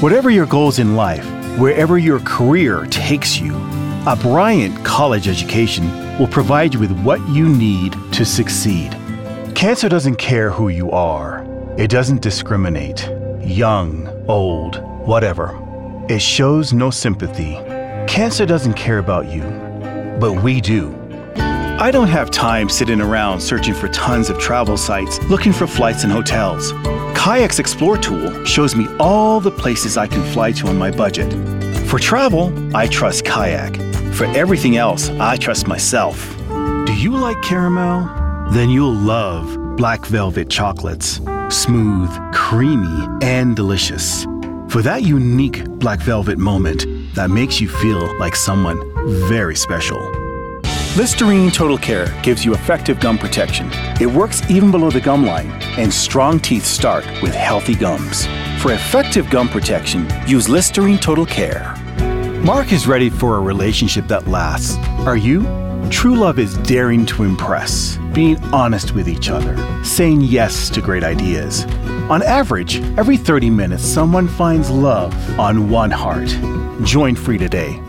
Whatever your goals in life, wherever your career takes you, a Bryant College education will provide you with what you need to succeed. Cancer doesn't care who you are, it doesn't discriminate. Young, old, whatever. It shows no sympathy. Cancer doesn't care about you, but we do. I don't have time sitting around searching for tons of travel sites, looking for flights and hotels. Kayak's Explore tool shows me all the places I can fly to on my budget. For travel, I trust Kayak. For everything else, I trust myself. Do you like caramel? Then you'll love black velvet chocolates. Smooth, creamy, and delicious. For that unique black velvet moment that makes you feel like someone very special. Listerine Total Care gives you effective gum protection. It works even below the gum line, and strong teeth start with healthy gums. For effective gum protection, use Listerine Total Care. Mark is ready for a relationship that lasts. Are you? True love is daring to impress, being honest with each other, saying yes to great ideas. On average, every 30 minutes, someone finds love on one heart. Join free today